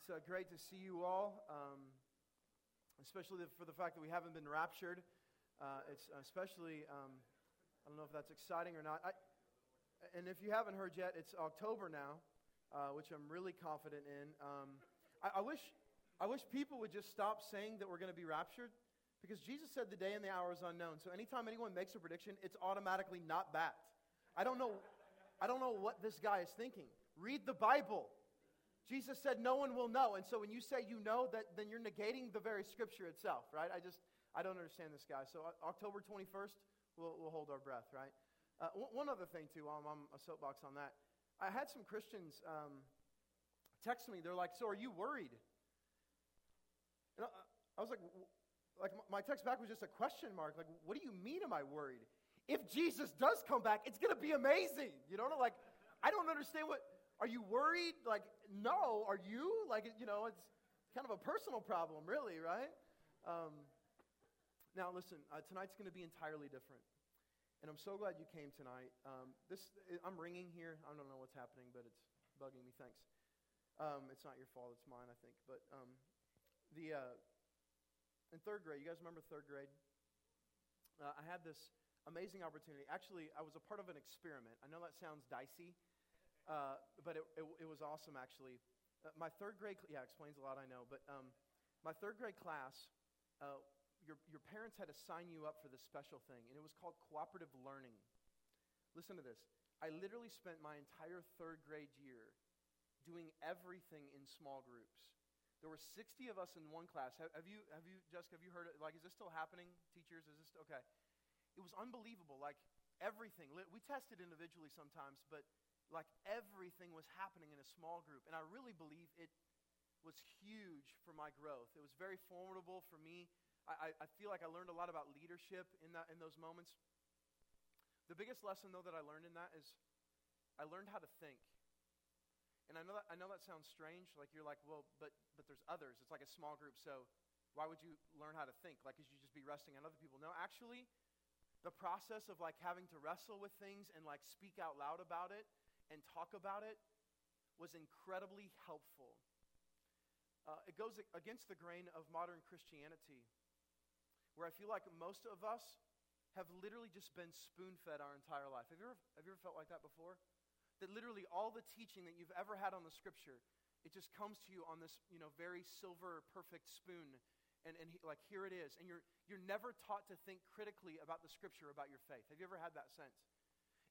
It's uh, great to see you all, um, especially for the fact that we haven't been raptured. Uh, it's especially, um, I don't know if that's exciting or not. I, and if you haven't heard yet, it's October now, uh, which I'm really confident in. Um, I, I, wish, I wish people would just stop saying that we're going to be raptured because Jesus said the day and the hour is unknown. So anytime anyone makes a prediction, it's automatically not that. I don't know, I don't know what this guy is thinking. Read the Bible. Jesus said, No one will know. And so when you say you know, that, then you're negating the very scripture itself, right? I just, I don't understand this guy. So uh, October 21st, we'll, we'll hold our breath, right? Uh, one other thing, too, while I'm on a soapbox on that. I had some Christians um, text me. They're like, So are you worried? And I, I was like, like, my text back was just a question mark. Like, what do you mean, am I worried? If Jesus does come back, it's going to be amazing. You know, like, I don't understand what are you worried? Like, no. Are you? Like, you know, it's kind of a personal problem, really, right? Um, now, listen, uh, tonight's going to be entirely different. And I'm so glad you came tonight. Um, this, I'm ringing here. I don't know what's happening, but it's bugging me. Thanks. Um, it's not your fault. It's mine, I think. But um, the, uh, in third grade, you guys remember third grade? Uh, I had this amazing opportunity. Actually, I was a part of an experiment. I know that sounds dicey. Uh, but it, it, it, was awesome, actually. Uh, my third grade, yeah, explains a lot, I know. But um, my third grade class, uh, your, your parents had to sign you up for this special thing, and it was called cooperative learning. Listen to this. I literally spent my entire third grade year doing everything in small groups. There were 60 of us in one class. Have, have, you, have you, Jessica, have you heard it? Like, is this still happening? Teachers, is this, okay. It was unbelievable. Like, everything. We tested individually sometimes, but like everything was happening in a small group. And I really believe it was huge for my growth. It was very formidable for me. I, I feel like I learned a lot about leadership in, that, in those moments. The biggest lesson, though, that I learned in that is I learned how to think. And I know that, I know that sounds strange. Like you're like, well, but, but there's others. It's like a small group. So why would you learn how to think? Like, could you just be resting on other people? No, actually, the process of like having to wrestle with things and like speak out loud about it and talk about it was incredibly helpful. Uh, it goes against the grain of modern Christianity, where I feel like most of us have literally just been spoon fed our entire life. Have you, ever, have you ever felt like that before? That literally all the teaching that you've ever had on the scripture, it just comes to you on this, you know, very silver, perfect spoon. And, and he, like, here it is. And you're, you're never taught to think critically about the scripture, about your faith. Have you ever had that sense?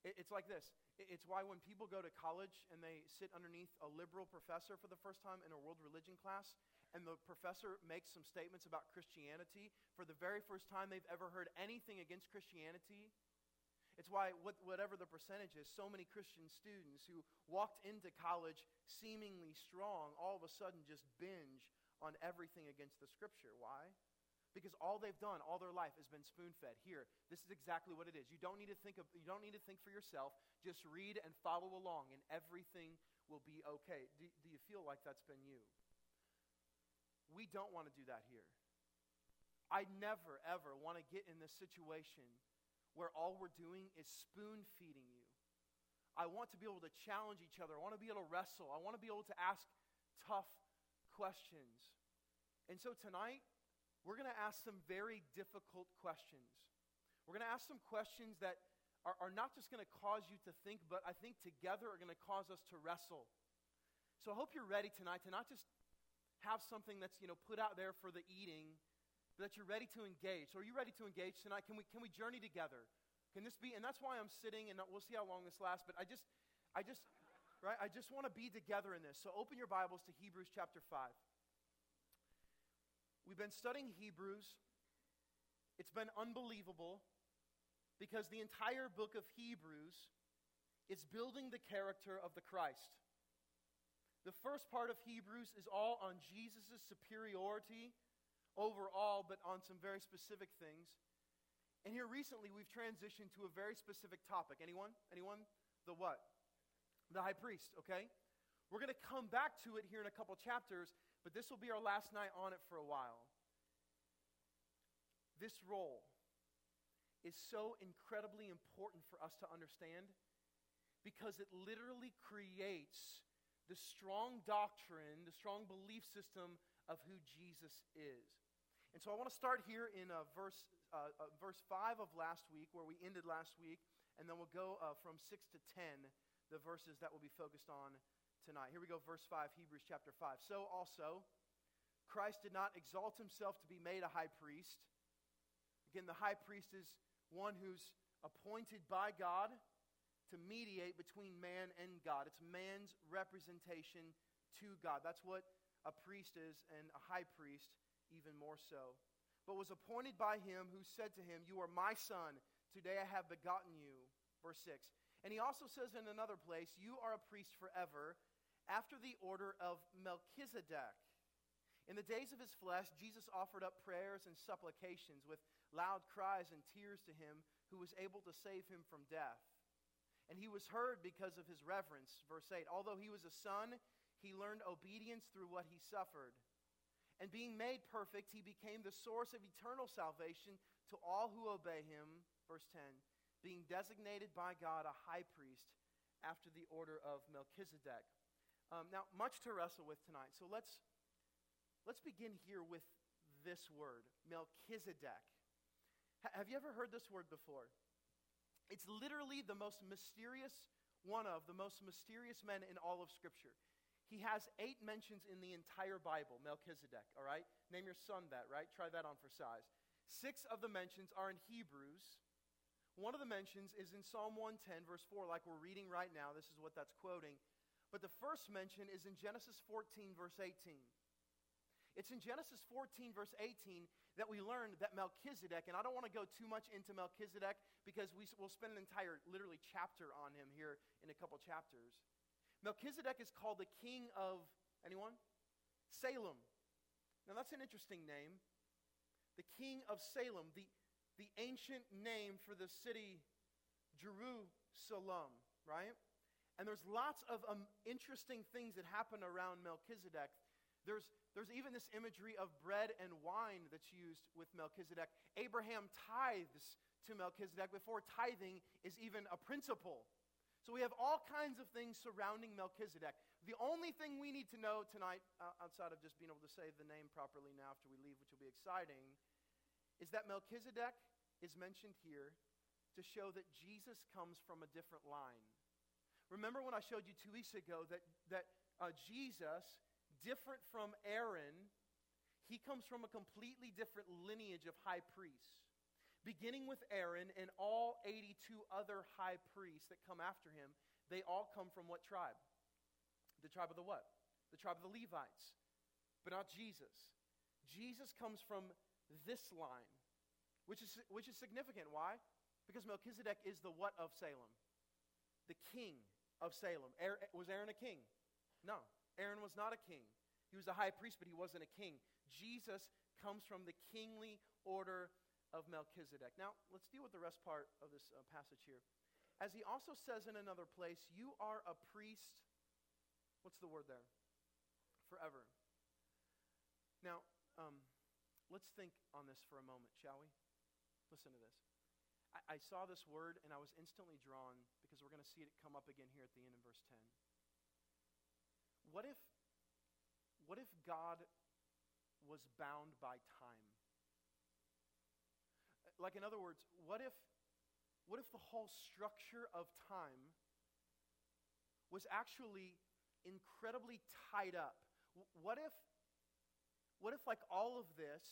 It, it's like this it's why when people go to college and they sit underneath a liberal professor for the first time in a world religion class, and the professor makes some statements about Christianity, for the very first time they've ever heard anything against Christianity, it's why, whatever the percentage is, so many Christian students who walked into college seemingly strong all of a sudden just binge on everything against the scripture. Why? Because all they've done all their life has been spoon fed. Here, this is exactly what it is. You don't, need to think of, you don't need to think for yourself. Just read and follow along, and everything will be okay. Do, do you feel like that's been you? We don't want to do that here. I never, ever want to get in this situation where all we're doing is spoon feeding you. I want to be able to challenge each other. I want to be able to wrestle. I want to be able to ask tough questions. And so tonight, we're going to ask some very difficult questions. We're going to ask some questions that are, are not just going to cause you to think, but I think together are going to cause us to wrestle. So I hope you're ready tonight to not just have something that's you know put out there for the eating, but that you're ready to engage. So are you ready to engage tonight? Can we can we journey together? Can this be? And that's why I'm sitting, and we'll see how long this lasts. But I just, I just, right? I just want to be together in this. So open your Bibles to Hebrews chapter five. We've been studying Hebrews. It's been unbelievable because the entire book of Hebrews is building the character of the Christ. The first part of Hebrews is all on Jesus' superiority over all, but on some very specific things. And here recently we've transitioned to a very specific topic. Anyone? Anyone? The what? The high priest, okay? We're going to come back to it here in a couple chapters, but this will be our last night on it for a while. This role is so incredibly important for us to understand because it literally creates the strong doctrine, the strong belief system of who Jesus is. And so I want to start here in uh, verse, uh, uh, verse 5 of last week, where we ended last week, and then we'll go uh, from 6 to 10, the verses that we'll be focused on tonight. Here we go, verse 5, Hebrews chapter 5. So also, Christ did not exalt himself to be made a high priest. Again, the high priest is one who's appointed by God to mediate between man and God. It's man's representation to God. That's what a priest is, and a high priest even more so. But was appointed by him who said to him, You are my son. Today I have begotten you. Verse 6. And he also says in another place, You are a priest forever, after the order of Melchizedek. In the days of his flesh, Jesus offered up prayers and supplications with loud cries and tears to him who was able to save him from death. And he was heard because of his reverence. Verse 8 Although he was a son, he learned obedience through what he suffered. And being made perfect, he became the source of eternal salvation to all who obey him. Verse 10 Being designated by God a high priest after the order of Melchizedek. Um, now, much to wrestle with tonight. So let's, let's begin here with this word Melchizedek. H- have you ever heard this word before? It's literally the most mysterious, one of the most mysterious men in all of Scripture. He has eight mentions in the entire Bible, Melchizedek, all right? Name your son that, right? Try that on for size. Six of the mentions are in Hebrews. One of the mentions is in Psalm 110, verse 4, like we're reading right now. This is what that's quoting. But the first mention is in Genesis 14, verse 18. It's in Genesis 14, verse 18, that we learn that Melchizedek, and I don't want to go too much into Melchizedek because we, will spend an entire, literally, chapter on him here in a couple chapters. Melchizedek is called the king of, anyone? Salem. Now, that's an interesting name. The king of Salem, the, the ancient name for the city Jerusalem, right? And there's lots of um, interesting things that happen around Melchizedek. There's, there's even this imagery of bread and wine that's used with Melchizedek. Abraham tithes to Melchizedek before tithing is even a principle. So we have all kinds of things surrounding Melchizedek. The only thing we need to know tonight, uh, outside of just being able to say the name properly now after we leave, which will be exciting, is that Melchizedek is mentioned here to show that Jesus comes from a different line. Remember when I showed you two weeks ago that, that uh, Jesus, different from Aaron, he comes from a completely different lineage of high priests. Beginning with Aaron and all 82 other high priests that come after him, they all come from what tribe? The tribe of the what? The tribe of the Levites. But not Jesus. Jesus comes from this line, which is, which is significant. Why? Because Melchizedek is the what of Salem? The king of Salem. Aaron, was Aaron a king? No. Aaron was not a king. He was a high priest, but he wasn't a king. Jesus comes from the kingly order of Melchizedek. Now, let's deal with the rest part of this uh, passage here. As he also says in another place, you are a priest. What's the word there? Forever. Now, um, let's think on this for a moment, shall we? Listen to this. I, I saw this word and I was instantly drawn because we're going to see it come up again here at the end in verse 10. What if, what if God was bound by time? Like, in other words, what if, what if the whole structure of time was actually incredibly tied up? What if, what if like all of this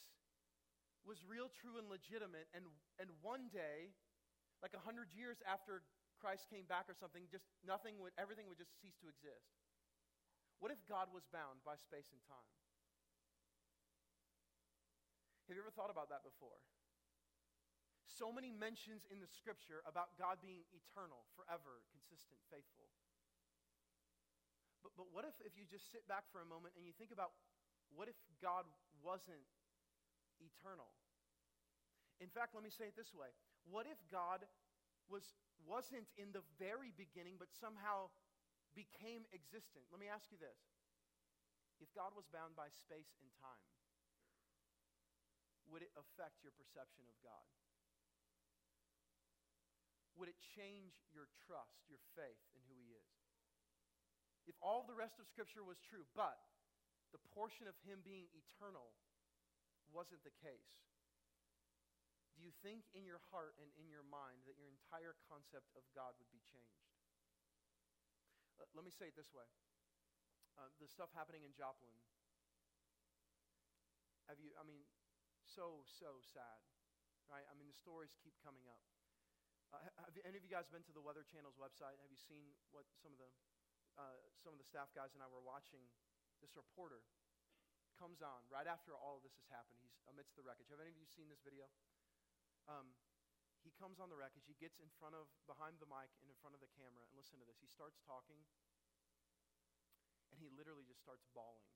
was real, true, and legitimate, and, and one day, like a hundred years after Christ came back or something, just nothing would, everything would just cease to exist. What if God was bound by space and time? Have you ever thought about that before? So many mentions in the scripture about God being eternal, forever, consistent, faithful. But, but what if, if you just sit back for a moment and you think about what if God wasn't eternal? In fact, let me say it this way What if God was wasn't in the very beginning, but somehow became existent. Let me ask you this if God was bound by space and time, would it affect your perception of God? Would it change your trust, your faith in who He is? if all the rest of Scripture was true, but the portion of him being eternal wasn't the case, do you think in your heart and in your mind that your entire concept of God would be changed? Uh, let me say it this way uh, the stuff happening in Joplin. Have you, I mean, so, so sad, right? I mean, the stories keep coming up. Uh, have any of you guys been to the Weather Channel's website? Have you seen what some of the, uh, some of the staff guys and I were watching? This reporter comes on right after all of this has happened. He's amidst the wreckage. Have any of you seen this video? Um, he comes on the wreckage. He gets in front of, behind the mic and in front of the camera. And listen to this. He starts talking, and he literally just starts bawling.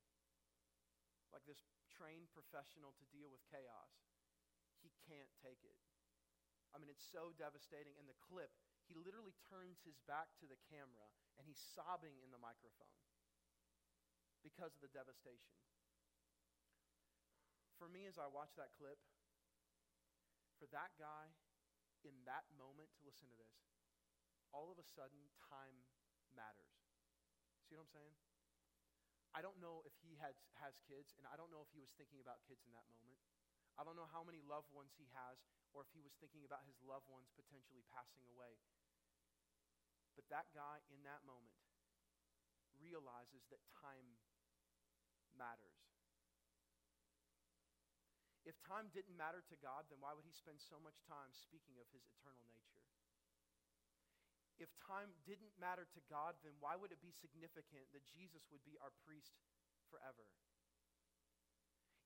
Like this trained professional to deal with chaos. He can't take it. I mean, it's so devastating. In the clip, he literally turns his back to the camera and he's sobbing in the microphone because of the devastation. For me, as I watch that clip, for that guy in that moment to listen to this, all of a sudden time matters. See what I'm saying? I don't know if he has, has kids, and I don't know if he was thinking about kids in that moment. I don't know how many loved ones he has, or if he was thinking about his loved ones potentially passing away. But that guy in that moment realizes that time matters. If time didn't matter to God, then why would he spend so much time speaking of his eternal nature? If time didn't matter to God, then why would it be significant that Jesus would be our priest forever?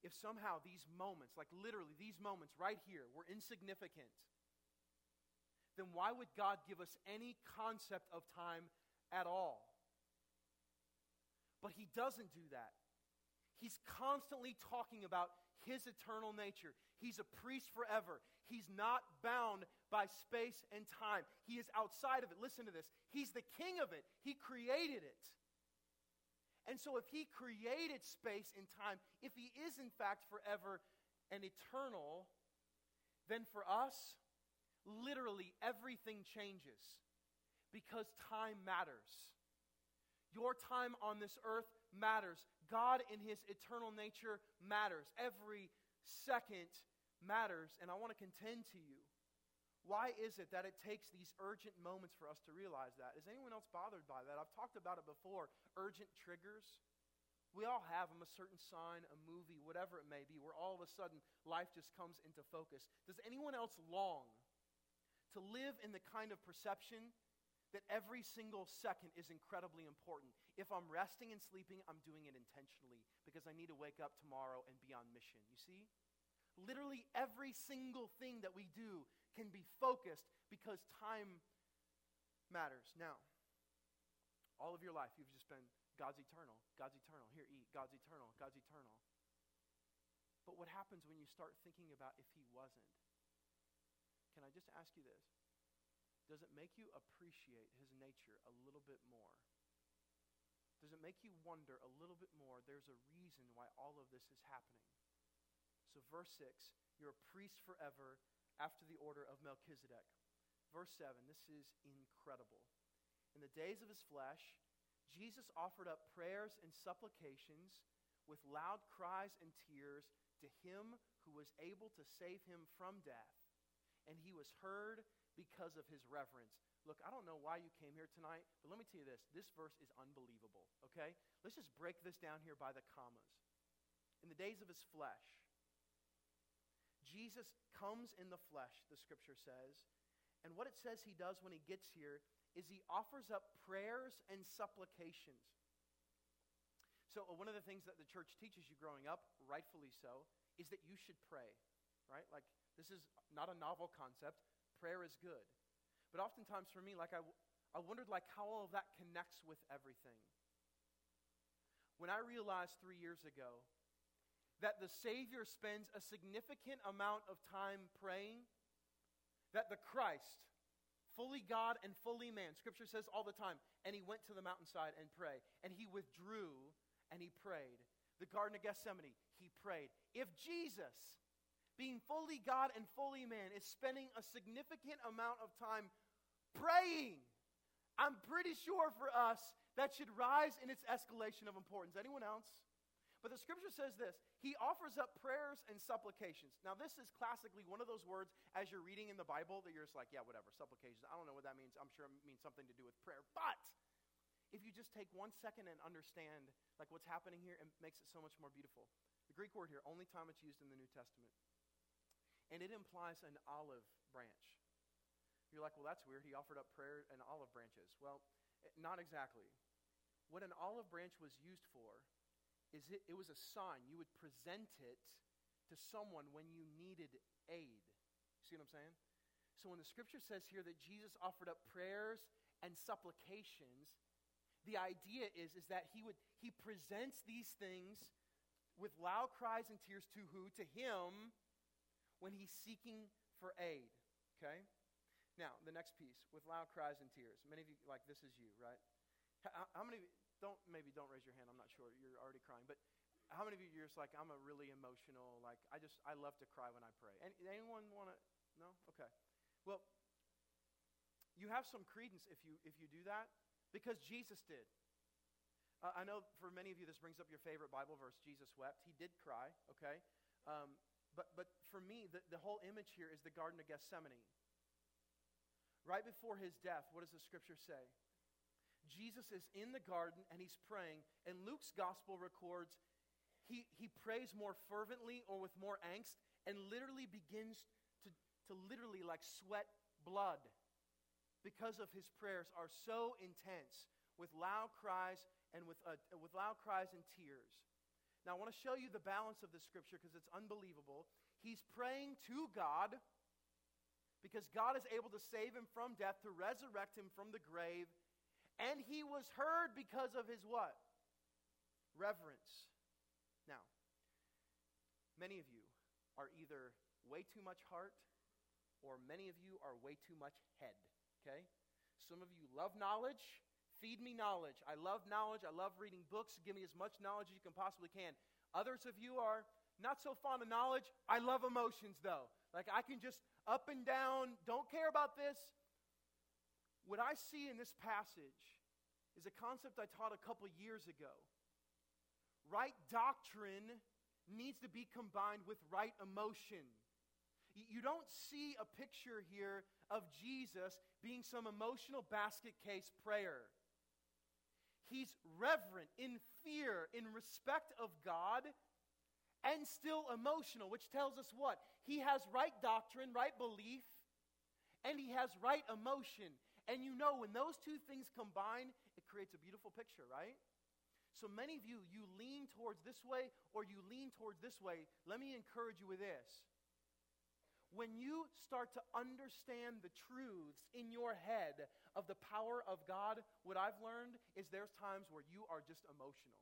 If somehow these moments, like literally these moments right here, were insignificant, then why would God give us any concept of time at all? But He doesn't do that. He's constantly talking about his eternal nature. He's a priest forever. He's not bound by space and time. He is outside of it. Listen to this. He's the king of it. He created it. And so, if he created space and time, if he is in fact forever and eternal, then for us, literally everything changes because time matters. Your time on this earth matters. God in his eternal nature matters. Every second matters. And I want to contend to you why is it that it takes these urgent moments for us to realize that? Is anyone else bothered by that? I've talked about it before. Urgent triggers. We all have them a certain sign, a movie, whatever it may be, where all of a sudden life just comes into focus. Does anyone else long to live in the kind of perception that every single second is incredibly important. If I'm resting and sleeping, I'm doing it intentionally because I need to wake up tomorrow and be on mission. You see? Literally every single thing that we do can be focused because time matters. Now, all of your life, you've just been God's eternal, God's eternal. Here, eat. God's eternal, God's eternal. But what happens when you start thinking about if He wasn't? Can I just ask you this? Does it make you appreciate his nature a little bit more? Does it make you wonder a little bit more? There's a reason why all of this is happening. So, verse 6 you're a priest forever after the order of Melchizedek. Verse 7 this is incredible. In the days of his flesh, Jesus offered up prayers and supplications with loud cries and tears to him who was able to save him from death. And he was heard because of his reverence. Look, I don't know why you came here tonight, but let me tell you this. This verse is unbelievable, okay? Let's just break this down here by the commas. In the days of his flesh, Jesus comes in the flesh, the scripture says. And what it says he does when he gets here is he offers up prayers and supplications. So, uh, one of the things that the church teaches you growing up, rightfully so, is that you should pray, right? Like, this is not a novel concept prayer is good. But oftentimes for me, like I, I wondered like how all of that connects with everything. When I realized three years ago that the Savior spends a significant amount of time praying, that the Christ, fully God and fully man, Scripture says all the time, and he went to the mountainside and prayed, and he withdrew and he prayed. The Garden of Gethsemane, he prayed. If Jesus being fully God and fully man, is spending a significant amount of time praying. I'm pretty sure for us that should rise in its escalation of importance. Anyone else? But the scripture says this He offers up prayers and supplications. Now, this is classically one of those words as you're reading in the Bible that you're just like, yeah, whatever, supplications. I don't know what that means. I'm sure it means something to do with prayer. But if you just take one second and understand like what's happening here, it makes it so much more beautiful. The Greek word here, only time it's used in the New Testament. And it implies an olive branch. You're like, well, that's weird. He offered up prayer and olive branches. Well, eh, not exactly. What an olive branch was used for is it, it was a sign. You would present it to someone when you needed aid. See what I'm saying? So when the scripture says here that Jesus offered up prayers and supplications, the idea is, is that he would he presents these things with loud cries and tears to who? To him when he's seeking for aid. Okay? Now, the next piece, with loud cries and tears. Many of you, like, this is you, right? How, how many, don't maybe don't raise your hand. I'm not sure. You're already crying. But how many of you are just like I'm a really emotional? Like I just I love to cry when I pray. Any, anyone want to? No. Okay. Well, you have some credence if you if you do that because Jesus did. Uh, I know for many of you this brings up your favorite Bible verse. Jesus wept. He did cry. Okay. Um, but but for me, the, the whole image here is the Garden of Gethsemane. Right before his death, what does the scripture say? Jesus is in the garden and he's praying, and Luke's gospel records he, he prays more fervently or with more angst and literally begins to, to literally like sweat blood because of his prayers are so intense with loud cries and with, uh, with loud cries and tears. Now, I want to show you the balance of the scripture because it's unbelievable. He's praying to God because God is able to save him from death, to resurrect him from the grave, and he was heard because of his what? Reverence. Now, many of you are either way too much heart or many of you are way too much head, okay? Some of you love knowledge. Feed me knowledge. I love knowledge. I love reading books. Give me as much knowledge as you can possibly can. Others of you are not so fond of knowledge. I love emotions, though. Like I can just up and down, don't care about this. What I see in this passage is a concept I taught a couple years ago. Right doctrine needs to be combined with right emotion. You don't see a picture here of Jesus being some emotional basket case prayer. He's reverent, in fear, in respect of God, and still emotional, which tells us what? He has right doctrine, right belief, and he has right emotion. And you know, when those two things combine, it creates a beautiful picture, right? So many of you, you lean towards this way or you lean towards this way. Let me encourage you with this. When you start to understand the truths in your head of the power of God, what I've learned is there's times where you are just emotional.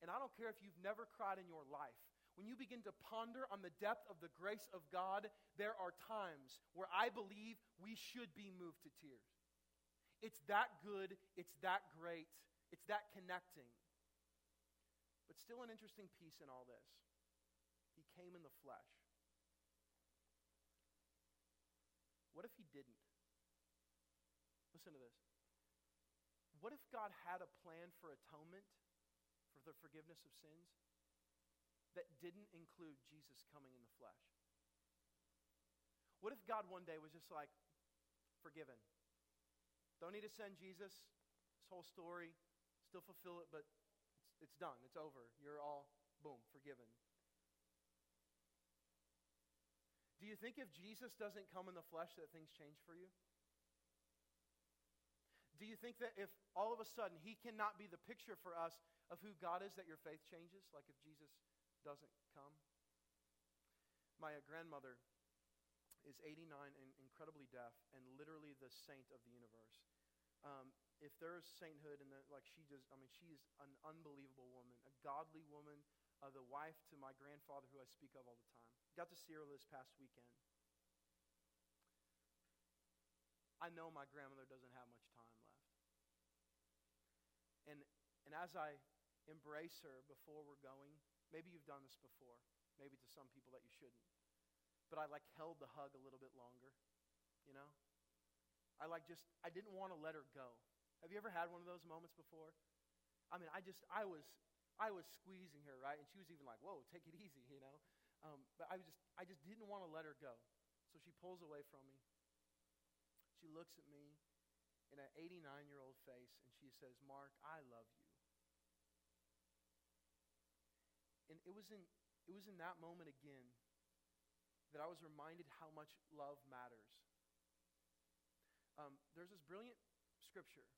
And I don't care if you've never cried in your life. When you begin to ponder on the depth of the grace of God, there are times where I believe we should be moved to tears. It's that good, it's that great, it's that connecting. But still, an interesting piece in all this. He came in the flesh. What if he didn't? Listen to this. What if God had a plan for atonement, for the forgiveness of sins? that didn't include Jesus coming in the flesh? What if God one day was just like, forgiven? Don't need to send Jesus, this whole story, still fulfill it, but it's, it's done, it's over. You're all, boom, forgiven. Do you think if Jesus doesn't come in the flesh that things change for you? Do you think that if all of a sudden he cannot be the picture for us of who God is, that your faith changes? Like if Jesus doesn't come. My grandmother is 89 and incredibly deaf and literally the saint of the universe. Um, if there is sainthood and like she just, I mean, she's an unbelievable woman, a godly woman, uh, the wife to my grandfather who I speak of all the time. Got to see her this past weekend. I know my grandmother doesn't have much time. And, and as I embrace her before we're going, Maybe you've done this before, maybe to some people that you shouldn't. But I like held the hug a little bit longer, you know? I like just, I didn't want to let her go. Have you ever had one of those moments before? I mean, I just, I was, I was squeezing her, right? And she was even like, whoa, take it easy, you know? Um, but I was just, I just didn't want to let her go. So she pulls away from me. She looks at me in an 89 year old face and she says, Mark, I love you. And it was in, it was in that moment again that I was reminded how much love matters. Um, there's this brilliant scripture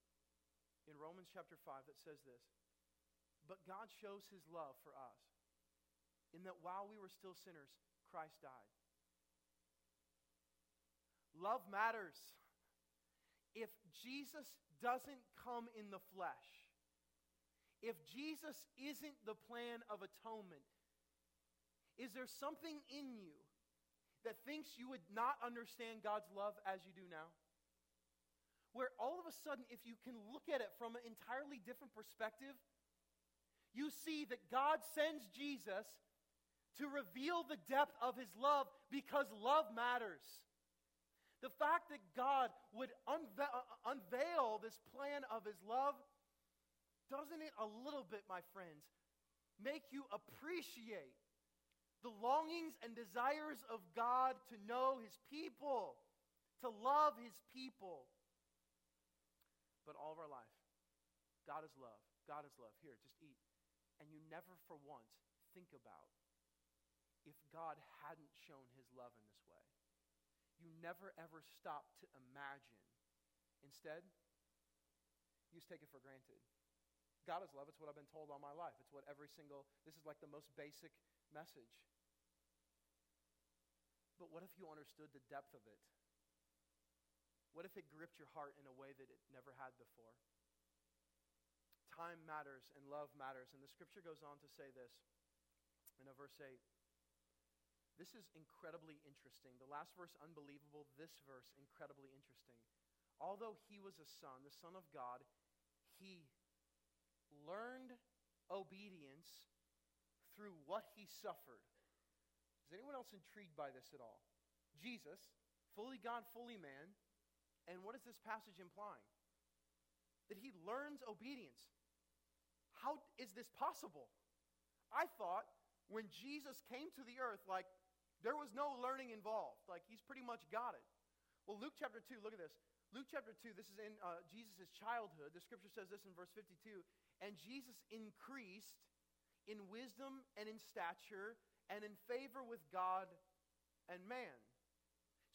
in Romans chapter 5 that says this But God shows his love for us in that while we were still sinners, Christ died. Love matters. If Jesus doesn't come in the flesh, if Jesus isn't the plan of atonement, is there something in you that thinks you would not understand God's love as you do now? Where all of a sudden, if you can look at it from an entirely different perspective, you see that God sends Jesus to reveal the depth of his love because love matters. The fact that God would unve- uh, unveil this plan of his love, doesn't it a little bit, my friends, make you appreciate the longings and desires of God to know his people, to love his people. But all of our life, God is love. God is love. Here, just eat. And you never for once think about if God hadn't shown his love in this way. You never ever stop to imagine. Instead, you just take it for granted. God is love. It's what I've been told all my life. It's what every single, this is like the most basic message. But what if you understood the depth of it? What if it gripped your heart in a way that it never had before? Time matters and love matters. And the scripture goes on to say this in a verse 8. This is incredibly interesting. The last verse, unbelievable. This verse, incredibly interesting. Although he was a son, the Son of God, he learned obedience through what he suffered. Is anyone else intrigued by this at all? Jesus, fully God, fully man. And what is this passage implying? That he learns obedience. How is this possible? I thought when Jesus came to the earth, like, there was no learning involved. Like, he's pretty much got it. Well, Luke chapter 2, look at this. Luke chapter 2, this is in uh, Jesus' childhood. The scripture says this in verse 52 And Jesus increased in wisdom and in stature and in favor with God and man.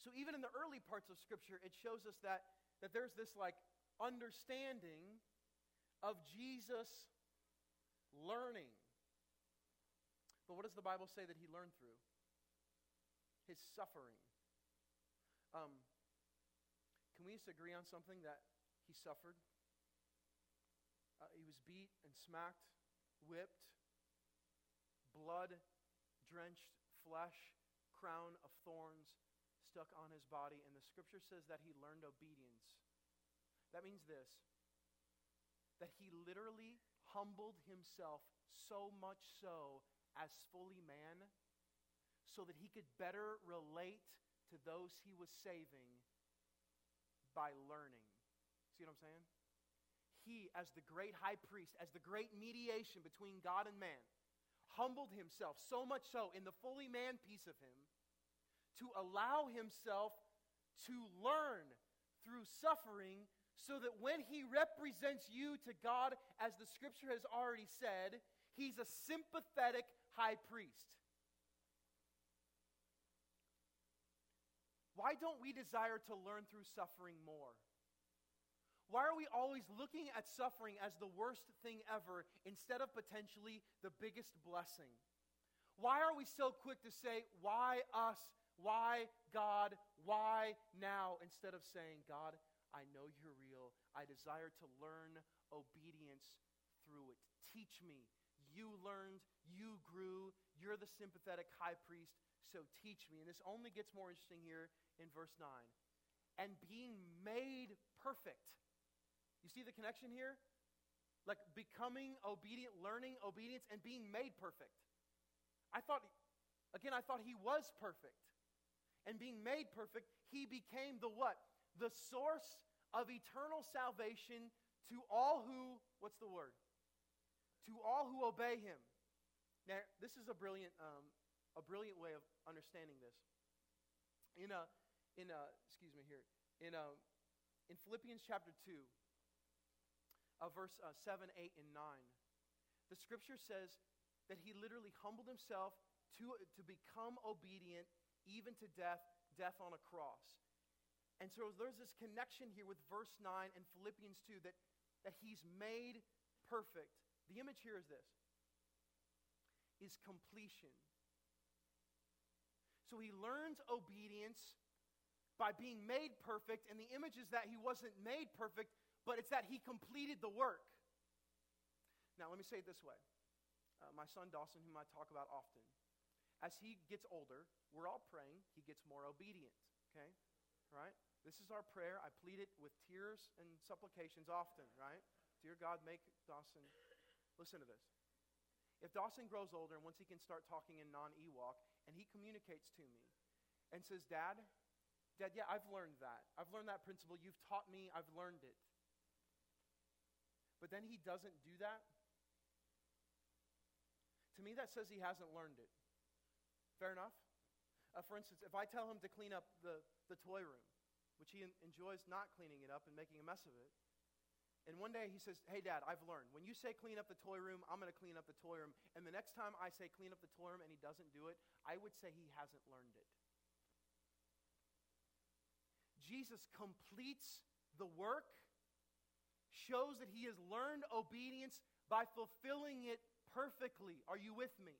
So even in the early parts of Scripture, it shows us that, that there's this like understanding of Jesus learning. But what does the Bible say that he learned through? His suffering. Um, can we just agree on something that he suffered? Uh, he was beat and smacked, whipped, blood drenched flesh, crown of thorns stuck on his body. And the scripture says that he learned obedience. That means this that he literally humbled himself so much so as fully man so that he could better relate to those he was saving by learning. See what I'm saying? He, as the great high priest, as the great mediation between God and man, humbled himself so much so in the fully man piece of him to allow himself to learn through suffering so that when he represents you to God, as the scripture has already said, he's a sympathetic high priest. Why don't we desire to learn through suffering more? Why are we always looking at suffering as the worst thing ever instead of potentially the biggest blessing? Why are we so quick to say, Why us? Why God? Why now? Instead of saying, God, I know you're real. I desire to learn obedience through it. Teach me. You learned, you grew, you're the sympathetic high priest, so teach me. And this only gets more interesting here in verse 9. And being made perfect you see the connection here? Like becoming obedient, learning obedience, and being made perfect. I thought, again, I thought he was perfect. And being made perfect, he became the what? The source of eternal salvation To all who, what's the word? To all who obey him. Now, this is a brilliant, um, a brilliant way of understanding this. In, uh, in uh, excuse me here, in, uh, in Philippians chapter 2, uh, verse uh, 7, 8, and 9, the scripture says that he literally humbled himself to, to become obedient even to death, death on a cross. And so there's this connection here with verse 9 and Philippians 2 that, that he's made perfect. The image here is this is completion. So he learns obedience by being made perfect, and the image is that he wasn't made perfect, but it's that he completed the work. Now, let me say it this way. Uh, my son Dawson, whom I talk about often, as he gets older, we're all praying he gets more obedient, okay? Right? This is our prayer. I plead it with tears and supplications often, right? Dear God, make Dawson. Listen to this. If Dawson grows older and once he can start talking in non Ewok, and he communicates to me and says, Dad, Dad, yeah, I've learned that. I've learned that principle. You've taught me. I've learned it. But then he doesn't do that. To me, that says he hasn't learned it. Fair enough? Uh, for instance, if I tell him to clean up the, the toy room, which he enjoys not cleaning it up and making a mess of it, and one day he says, Hey, Dad, I've learned. When you say clean up the toy room, I'm going to clean up the toy room. And the next time I say clean up the toy room and he doesn't do it, I would say he hasn't learned it. Jesus completes the work, shows that he has learned obedience by fulfilling it perfectly. Are you with me?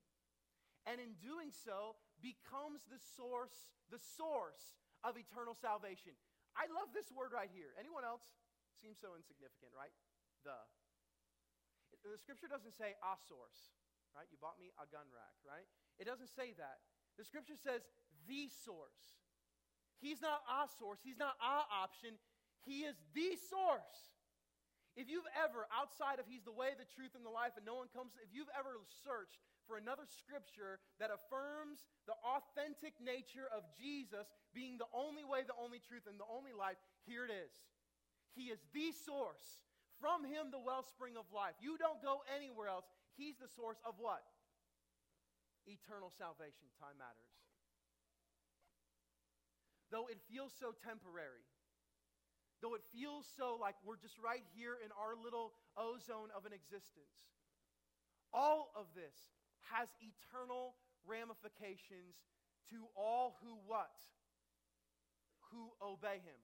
And in doing so, becomes the source, the source of eternal salvation. I love this word right here. Anyone else? Seems so insignificant, right? The. The scripture doesn't say a source, right? You bought me a gun rack, right? It doesn't say that. The scripture says the source. He's not a source, he's not a option, he is the source. If you've ever, outside of He's the way, the truth, and the life, and no one comes, if you've ever searched for another scripture that affirms the authentic nature of Jesus being the only way, the only truth, and the only life, here it is. He is the source. From Him, the wellspring of life. You don't go anywhere else. He's the source of what? Eternal salvation. Time matters. Though it feels so temporary, though it feels so like we're just right here in our little ozone of an existence. All of this has eternal ramifications to all who what? Who obey him.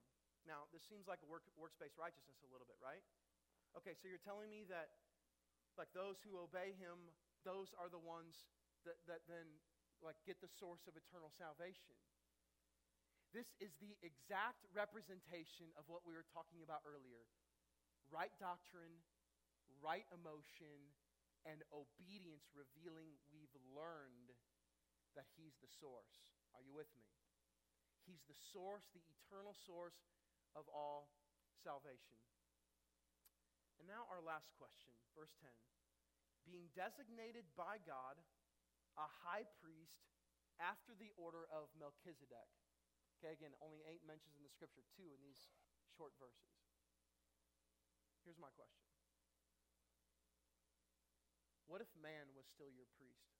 Now, this seems like a work, works-based righteousness a little bit, right? Okay, so you're telling me that like those who obey him, those are the ones that, that then like get the source of eternal salvation. This is the exact representation of what we were talking about earlier right doctrine, right emotion, and obedience revealing we've learned that He's the source. Are you with me? He's the source, the eternal source of all salvation. And now, our last question, verse 10. Being designated by God a high priest after the order of Melchizedek. Okay, again, only eight mentions in the scripture, two in these short verses. Here's my question What if man was still your priest?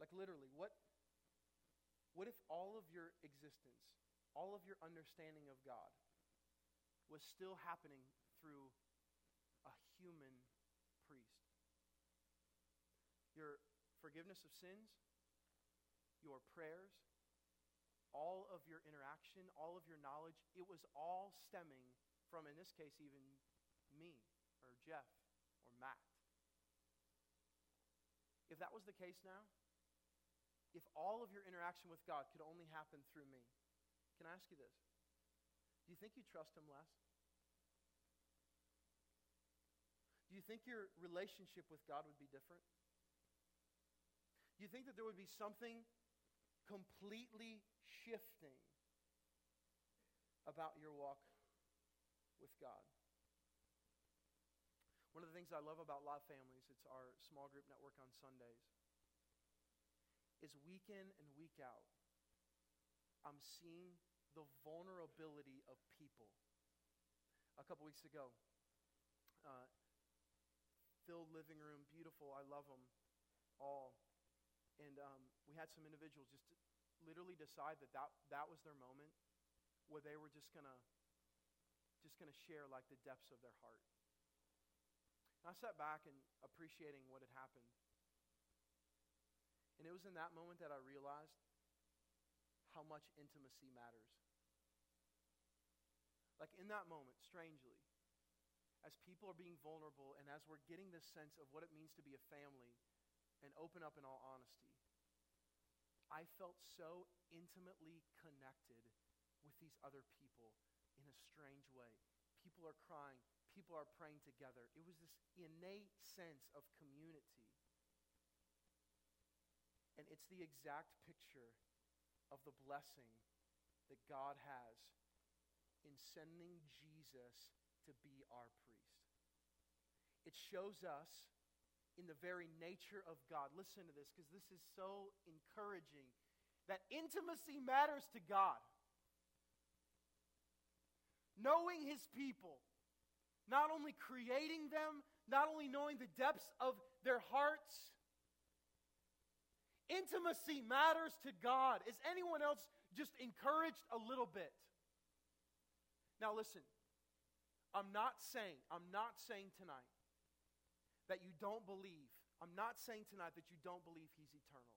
Like, literally, what, what if all of your existence, all of your understanding of God, was still happening through a human priest? Your forgiveness of sins, your prayers, all of your interaction, all of your knowledge, it was all stemming from, in this case, even me or Jeff or Matt. If that was the case now, if all of your interaction with God could only happen through me, can I ask you this? Do you think you trust Him less? Do you think your relationship with God would be different? Do you think that there would be something completely shifting about your walk with God. One of the things I love about Love Families, it's our small group network on Sundays, is week in and week out, I'm seeing the vulnerability of people a couple weeks ago. Uh, filled living room, beautiful. I love them all. And um, we had some individuals just literally decide that, that that was their moment where they were just gonna just gonna share like the depths of their heart. And I sat back and appreciating what had happened. And it was in that moment that I realized how much intimacy matters. Like in that moment, strangely, as people are being vulnerable and as we're getting this sense of what it means to be a family and open up in all honesty, I felt so intimately connected with these other people in a strange way. People are crying, people are praying together. It was this innate sense of community. And it's the exact picture of the blessing that God has in sending Jesus to be our priest. It shows us in the very nature of God. Listen to this because this is so encouraging that intimacy matters to God. Knowing His people, not only creating them, not only knowing the depths of their hearts. Intimacy matters to God. Is anyone else just encouraged a little bit? Now, listen, I'm not saying, I'm not saying tonight that you don't believe. I'm not saying tonight that you don't believe He's eternal.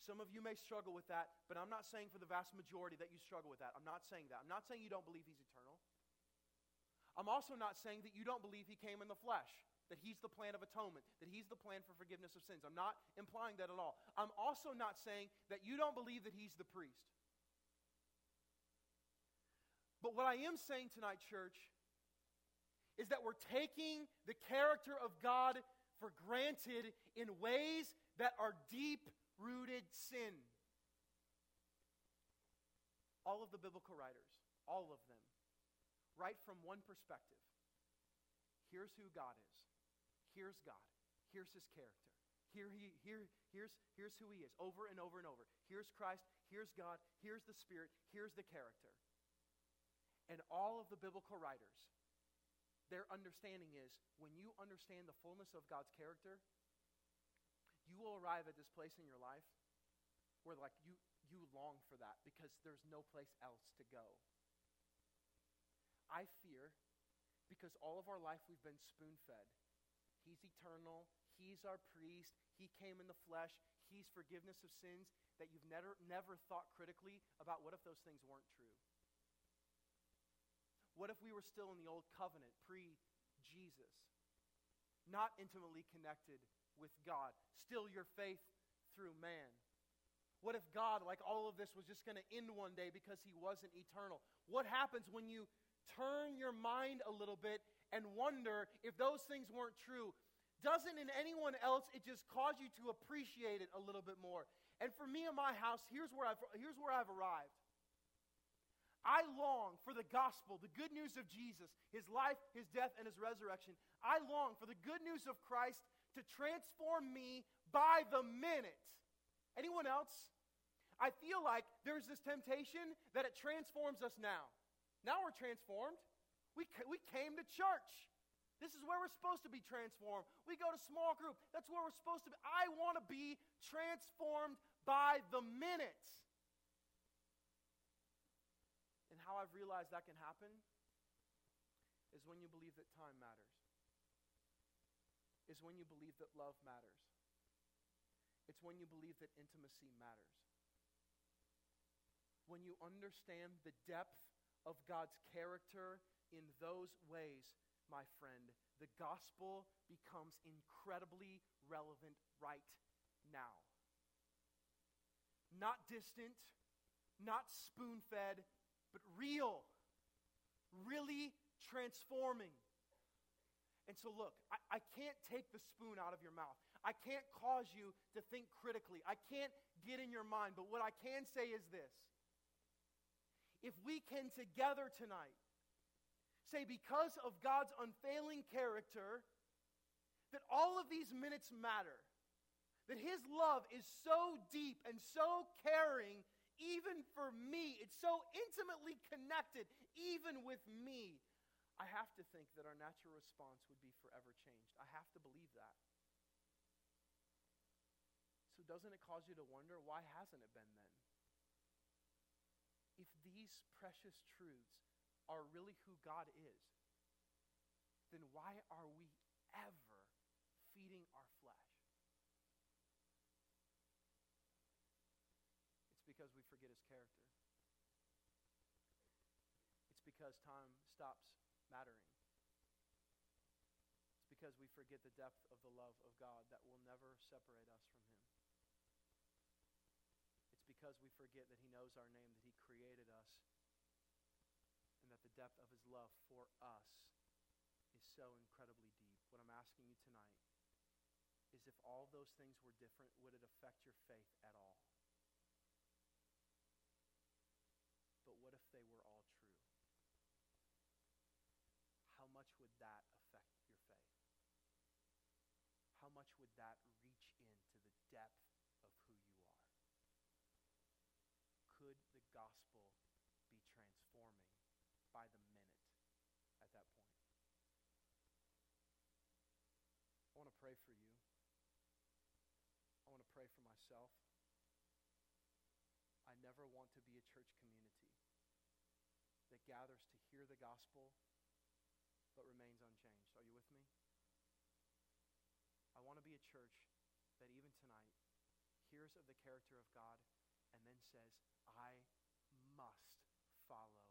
Some of you may struggle with that, but I'm not saying for the vast majority that you struggle with that. I'm not saying that. I'm not saying you don't believe He's eternal. I'm also not saying that you don't believe He came in the flesh, that He's the plan of atonement, that He's the plan for forgiveness of sins. I'm not implying that at all. I'm also not saying that you don't believe that He's the priest. But what I am saying tonight, church, is that we're taking the character of God for granted in ways that are deep rooted sin. All of the biblical writers, all of them, write from one perspective. Here's who God is. Here's God. Here's his character. Here he, here, here's, here's who he is, over and over and over. Here's Christ. Here's God. Here's the Spirit. Here's the character. And all of the biblical writers their understanding is when you understand the fullness of God's character, you will arrive at this place in your life where like you you long for that because there's no place else to go. I fear because all of our life we've been spoon-fed. He's eternal, he's our priest, he came in the flesh, he's forgiveness of sins that you've never never thought critically about what if those things weren't true? What if we were still in the old covenant, pre Jesus? Not intimately connected with God, still your faith through man. What if God, like all of this, was just going to end one day because he wasn't eternal? What happens when you turn your mind a little bit and wonder if those things weren't true? Doesn't in anyone else it just cause you to appreciate it a little bit more? And for me in my house, here's where I've, here's where I've arrived. I long for the gospel, the good news of Jesus, his life, his death, and his resurrection. I long for the good news of Christ to transform me by the minute. Anyone else? I feel like there's this temptation that it transforms us now. Now we're transformed. We, we came to church. This is where we're supposed to be transformed. We go to small group. That's where we're supposed to be. I want to be transformed by the minute. And how I've realized that can happen is when you believe that time matters, is when you believe that love matters, it's when you believe that intimacy matters. When you understand the depth of God's character in those ways, my friend, the gospel becomes incredibly relevant right now. Not distant, not spoon fed, but real, really transforming. And so, look, I, I can't take the spoon out of your mouth. I can't cause you to think critically. I can't get in your mind. But what I can say is this if we can together tonight say, because of God's unfailing character, that all of these minutes matter, that His love is so deep and so caring even for me. It's so intimately connected, even with me. I have to think that our natural response would be forever changed. I have to believe that. So, doesn't it cause you to wonder why hasn't it been then? If these precious truths are really who God is, then why are we ever feeding our flesh? It's because we forget his character. It's because time stops mattering. It's because we forget the depth of the love of God that will never separate us from him It's because we forget that He knows our name, that He created us, the depth of His love for us is so incredibly deep. What I'm asking you tonight is if all those things were different, would it affect your faith at all? But what if they were all true? How much would that affect your faith? How much would that reach into the depth of who you are? Could the gospel be transforming by the minute at that point. I want to pray for you. I want to pray for myself. I never want to be a church community that gathers to hear the gospel but remains unchanged. Are you with me? I want to be a church that even tonight hears of the character of God and then says, I must follow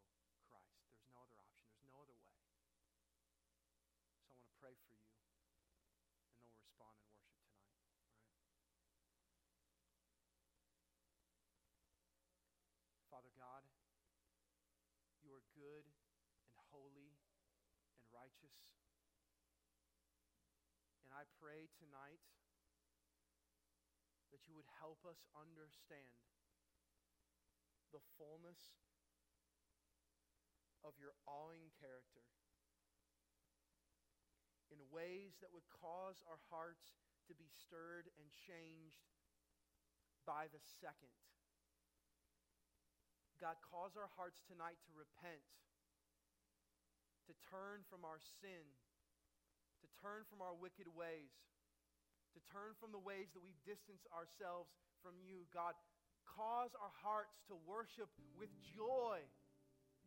Christ. There's no other option, there's no other way. So I want to pray for you, and then we'll respond in worship tonight. Right? Father God, you are good and holy and righteous. And I pray tonight that you would help us understand the fullness of your awing character in ways that would cause our hearts to be stirred and changed by the second. God, cause our hearts tonight to repent, to turn from our sin, to turn from our wicked ways, to turn from the ways that we distance ourselves from you. God, cause our hearts to worship with joy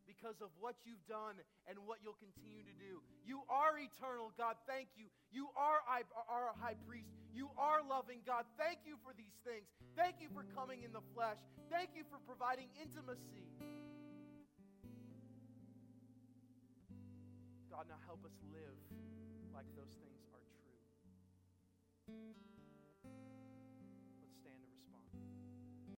because of what you've done and what you'll continue to do. You are eternal, God. Thank you. You are our high priest. You are loving God. Thank you for these things. Thank you for coming in the flesh. Thank you for providing intimacy. God, now help us live like those things are true.